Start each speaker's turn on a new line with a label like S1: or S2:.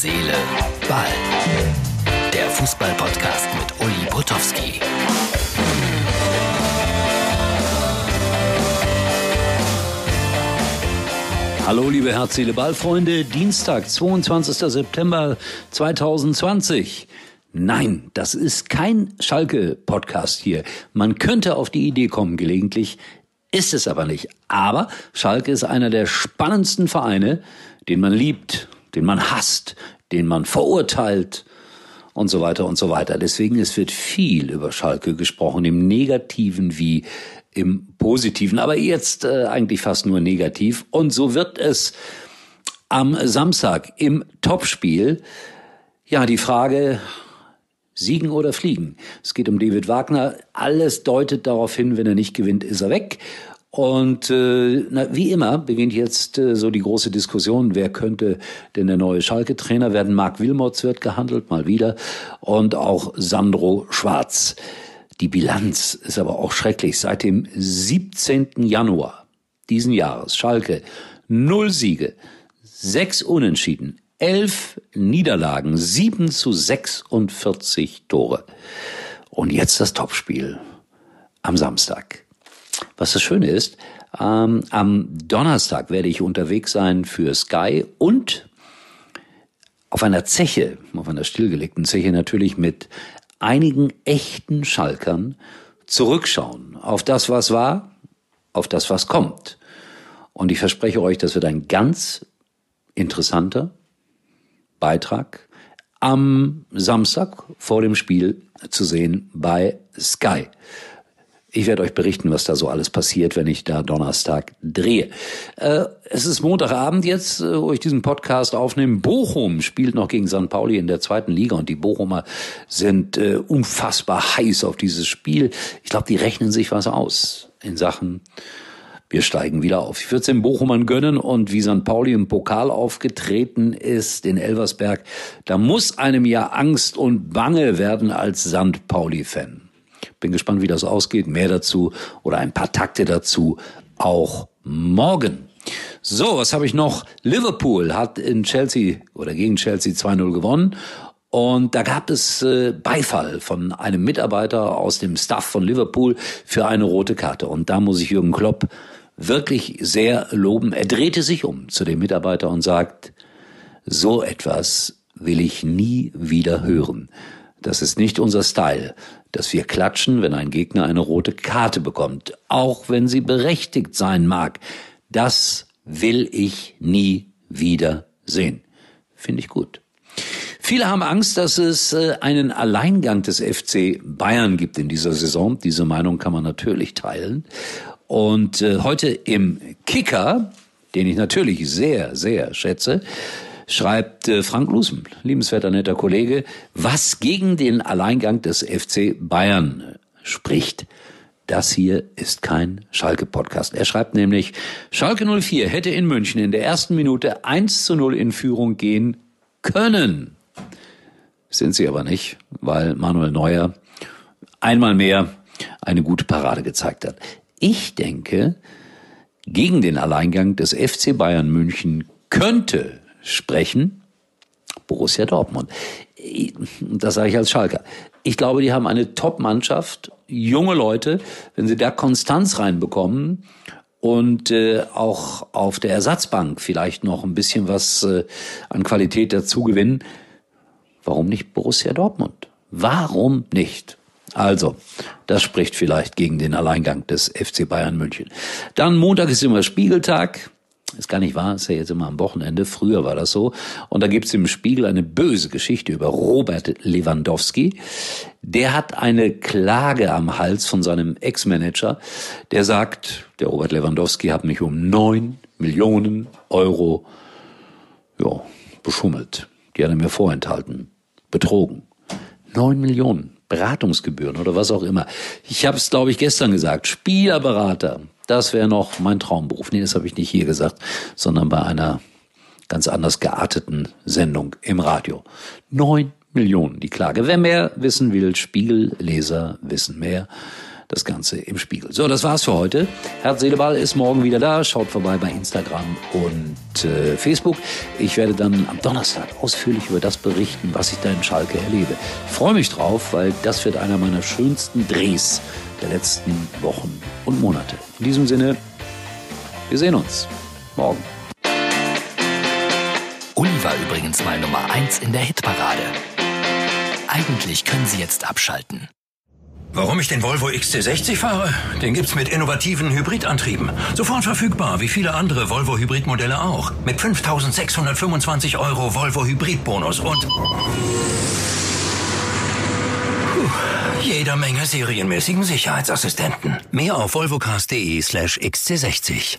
S1: Seele, Ball. Der Fußball-Podcast mit Uli Potowski.
S2: Hallo liebe Herz, Seele, Ball-Freunde. Dienstag, 22. September 2020. Nein, das ist kein Schalke-Podcast hier. Man könnte auf die Idee kommen gelegentlich, ist es aber nicht. Aber Schalke ist einer der spannendsten Vereine, den man liebt, den man hasst, den man verurteilt und so weiter und so weiter. Deswegen es wird viel über Schalke gesprochen, im Negativen wie im Positiven, aber jetzt äh, eigentlich fast nur negativ. Und so wird es am Samstag im Topspiel ja die Frage Siegen oder fliegen. Es geht um David Wagner. Alles deutet darauf hin, wenn er nicht gewinnt, ist er weg. Und äh, na, wie immer beginnt jetzt äh, so die große Diskussion, wer könnte denn der neue Schalke-Trainer werden. Marc Wilmots wird gehandelt, mal wieder. Und auch Sandro Schwarz. Die Bilanz ist aber auch schrecklich. Seit dem 17. Januar diesen Jahres Schalke null Siege, sechs Unentschieden, elf Niederlagen, sieben zu 46 Tore. Und jetzt das Topspiel am Samstag. Was das Schöne ist, ähm, am Donnerstag werde ich unterwegs sein für Sky und auf einer Zeche, auf einer stillgelegten Zeche natürlich mit einigen echten Schalkern zurückschauen auf das, was war, auf das, was kommt. Und ich verspreche euch, das wird ein ganz interessanter Beitrag am Samstag vor dem Spiel zu sehen bei Sky. Ich werde euch berichten, was da so alles passiert, wenn ich da Donnerstag drehe. Äh, es ist Montagabend jetzt, äh, wo ich diesen Podcast aufnehme. Bochum spielt noch gegen St. Pauli in der zweiten Liga und die Bochumer sind äh, unfassbar heiß auf dieses Spiel. Ich glaube, die rechnen sich was aus in Sachen wir steigen wieder auf. Ich würde es den Bochumern gönnen und wie St. Pauli im Pokal aufgetreten ist, in Elversberg, da muss einem ja Angst und Bange werden als St. Pauli-Fan. Bin gespannt, wie das ausgeht. Mehr dazu oder ein paar Takte dazu auch morgen. So, was habe ich noch? Liverpool hat in Chelsea oder gegen Chelsea 2-0 gewonnen. Und da gab es äh, Beifall von einem Mitarbeiter aus dem Staff von Liverpool für eine rote Karte. Und da muss ich Jürgen Klopp wirklich sehr loben. Er drehte sich um zu dem Mitarbeiter und sagt, so etwas will ich nie wieder hören. Das ist nicht unser Style dass wir klatschen, wenn ein Gegner eine rote Karte bekommt, auch wenn sie berechtigt sein mag. Das will ich nie wieder sehen. Finde ich gut. Viele haben Angst, dass es äh, einen Alleingang des FC Bayern gibt in dieser Saison. Diese Meinung kann man natürlich teilen. Und äh, heute im Kicker, den ich natürlich sehr, sehr schätze, schreibt äh, Frank Lusen, liebenswerter netter Kollege, was gegen den Alleingang des FC Bayern spricht. Das hier ist kein Schalke-Podcast. Er schreibt nämlich, Schalke 04 hätte in München in der ersten Minute 1 zu 0 in Führung gehen können. Sind sie aber nicht, weil Manuel Neuer einmal mehr eine gute Parade gezeigt hat. Ich denke, gegen den Alleingang des FC Bayern München könnte sprechen, Borussia Dortmund. Das sage ich als Schalker. Ich glaube, die haben eine Top-Mannschaft, junge Leute. Wenn sie da Konstanz reinbekommen und äh, auch auf der Ersatzbank vielleicht noch ein bisschen was äh, an Qualität dazu gewinnen, warum nicht Borussia Dortmund? Warum nicht? Also, das spricht vielleicht gegen den Alleingang des FC Bayern München. Dann Montag ist immer Spiegeltag. Ist gar nicht wahr, ist ja jetzt immer am Wochenende. Früher war das so. Und da gibt's im Spiegel eine böse Geschichte über Robert Lewandowski. Der hat eine Klage am Hals von seinem Ex-Manager, der sagt, der Robert Lewandowski hat mich um neun Millionen Euro ja, beschummelt. Die hat er mir vorenthalten. Betrogen. Neun Millionen. Beratungsgebühren oder was auch immer. Ich habe es, glaube ich, gestern gesagt. Spielerberater, das wäre noch mein Traumberuf. Nee, das habe ich nicht hier gesagt, sondern bei einer ganz anders gearteten Sendung im Radio. Neun Millionen die Klage. Wer mehr wissen will, Spiegelleser wissen mehr. Das Ganze im Spiegel. So, das war's für heute. Herz, Seele, Ball ist morgen wieder da. Schaut vorbei bei Instagram und äh, Facebook. Ich werde dann am Donnerstag ausführlich über das berichten, was ich da in Schalke erlebe. Ich freue mich drauf, weil das wird einer meiner schönsten Drehs der letzten Wochen und Monate. In diesem Sinne, wir sehen uns morgen.
S1: Uli war übrigens mal Nummer 1 in der Hitparade. Eigentlich können Sie jetzt abschalten.
S3: Warum ich den Volvo XC60 fahre? Den gibt's mit innovativen Hybridantrieben. Sofort verfügbar, wie viele andere Volvo Hybridmodelle auch. Mit 5625 Euro Volvo Hybridbonus und Puh, jeder Menge serienmäßigen Sicherheitsassistenten. Mehr auf volvocars.de slash XC60.